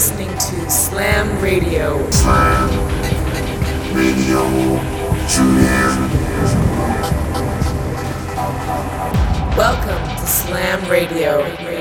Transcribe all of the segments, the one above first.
listening to Slam Radio. Slam Radio. Welcome to Slam Radio.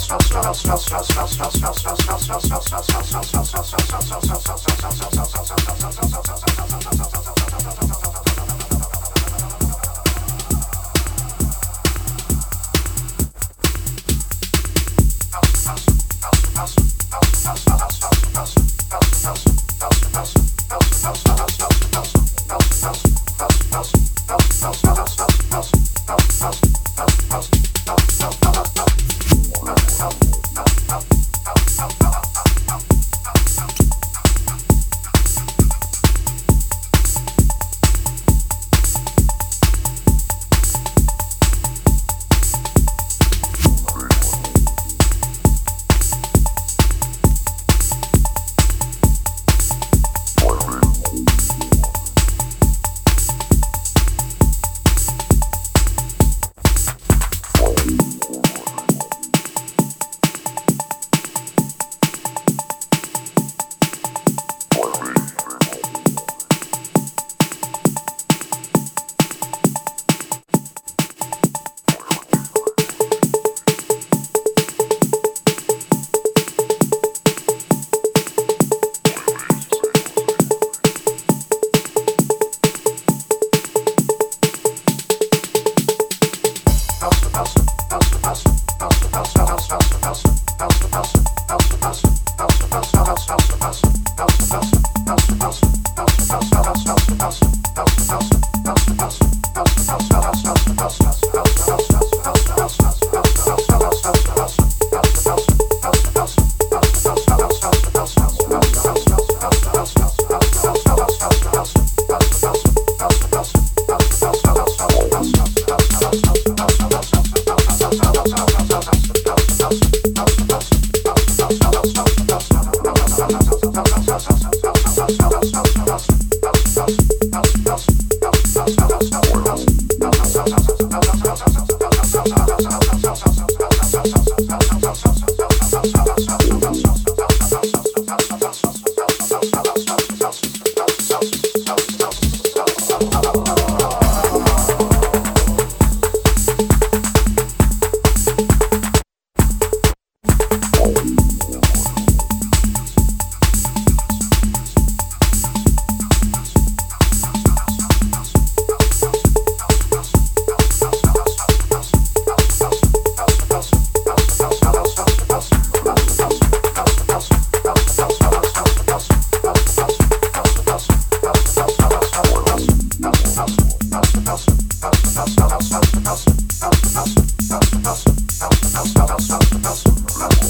Thank you.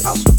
house.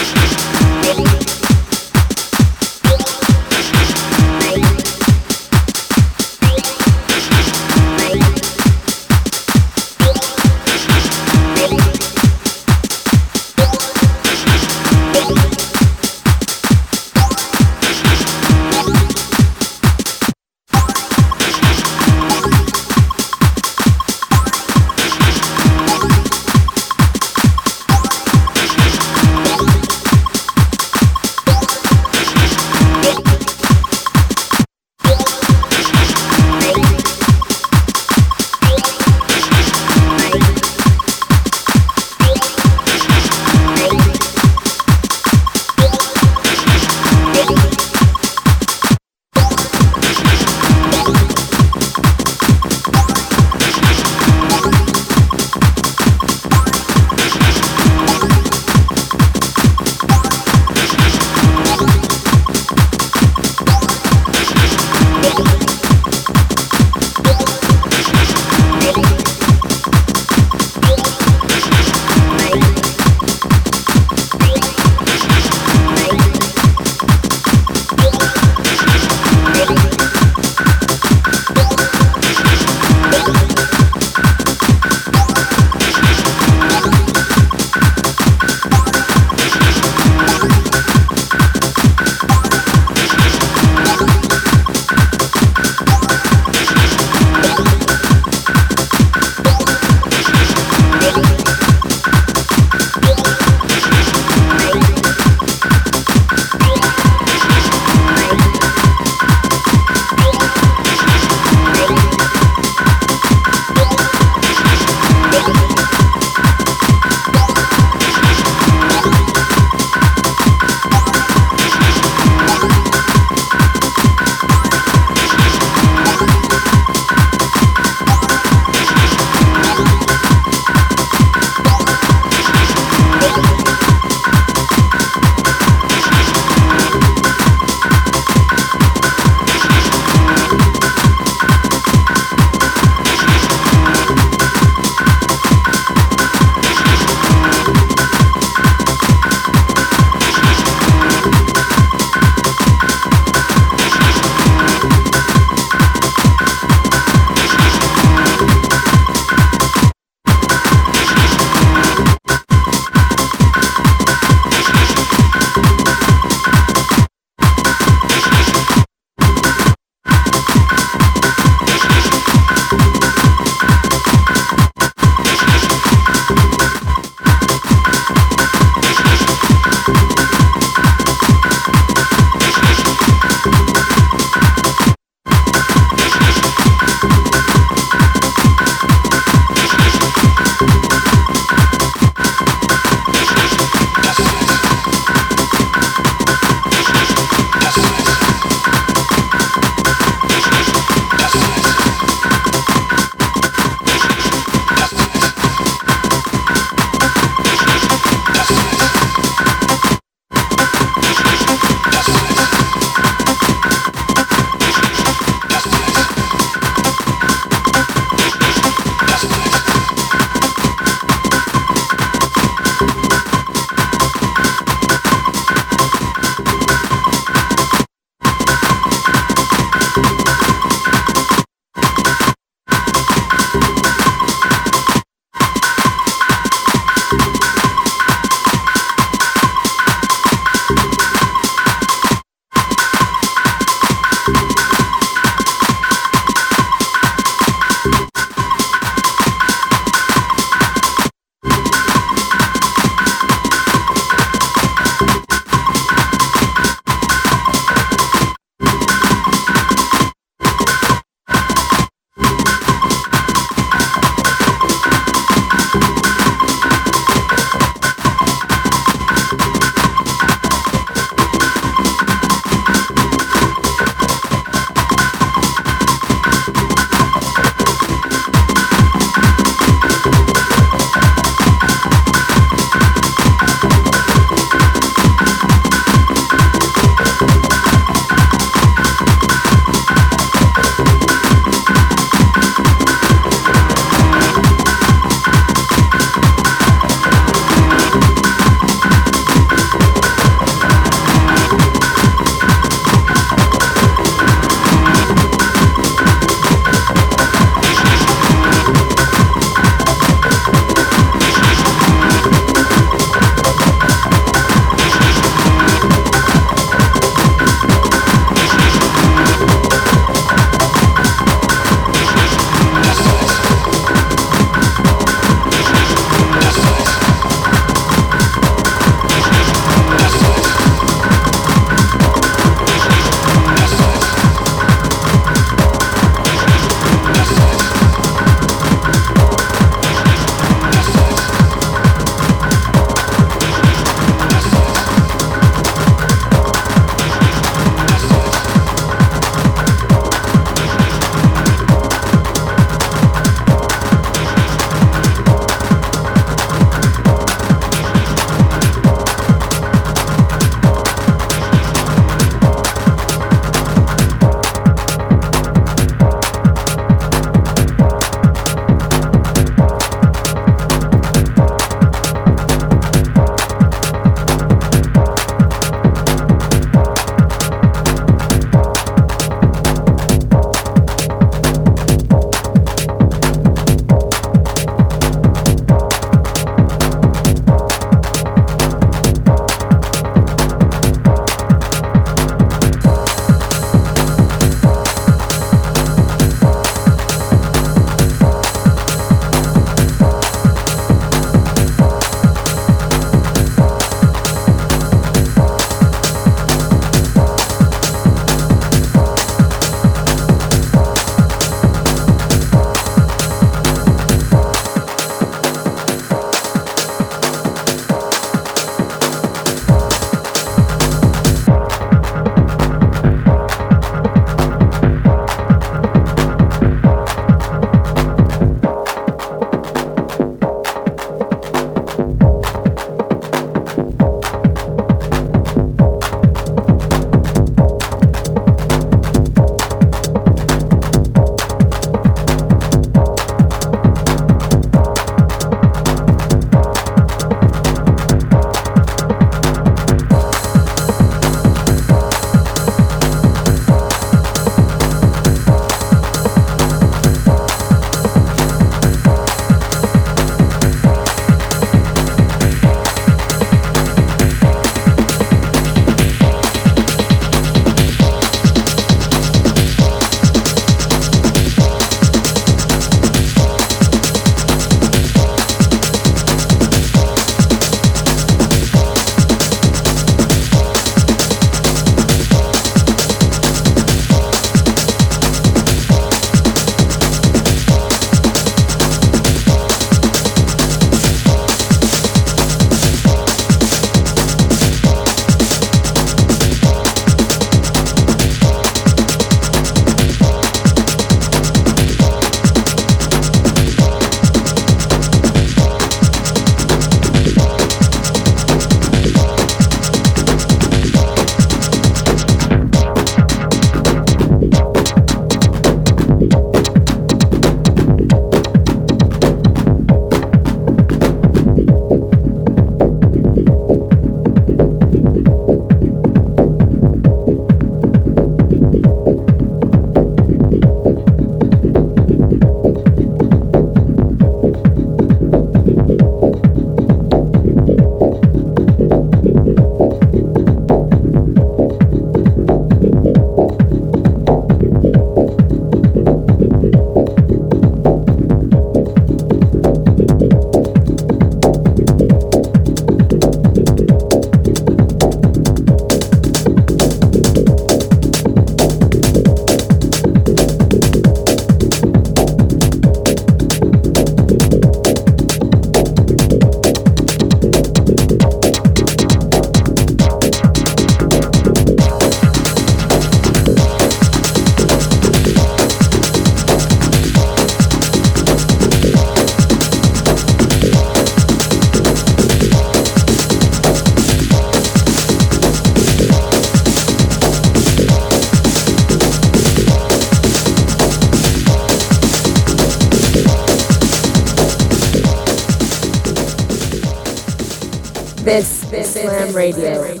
Slam Radio.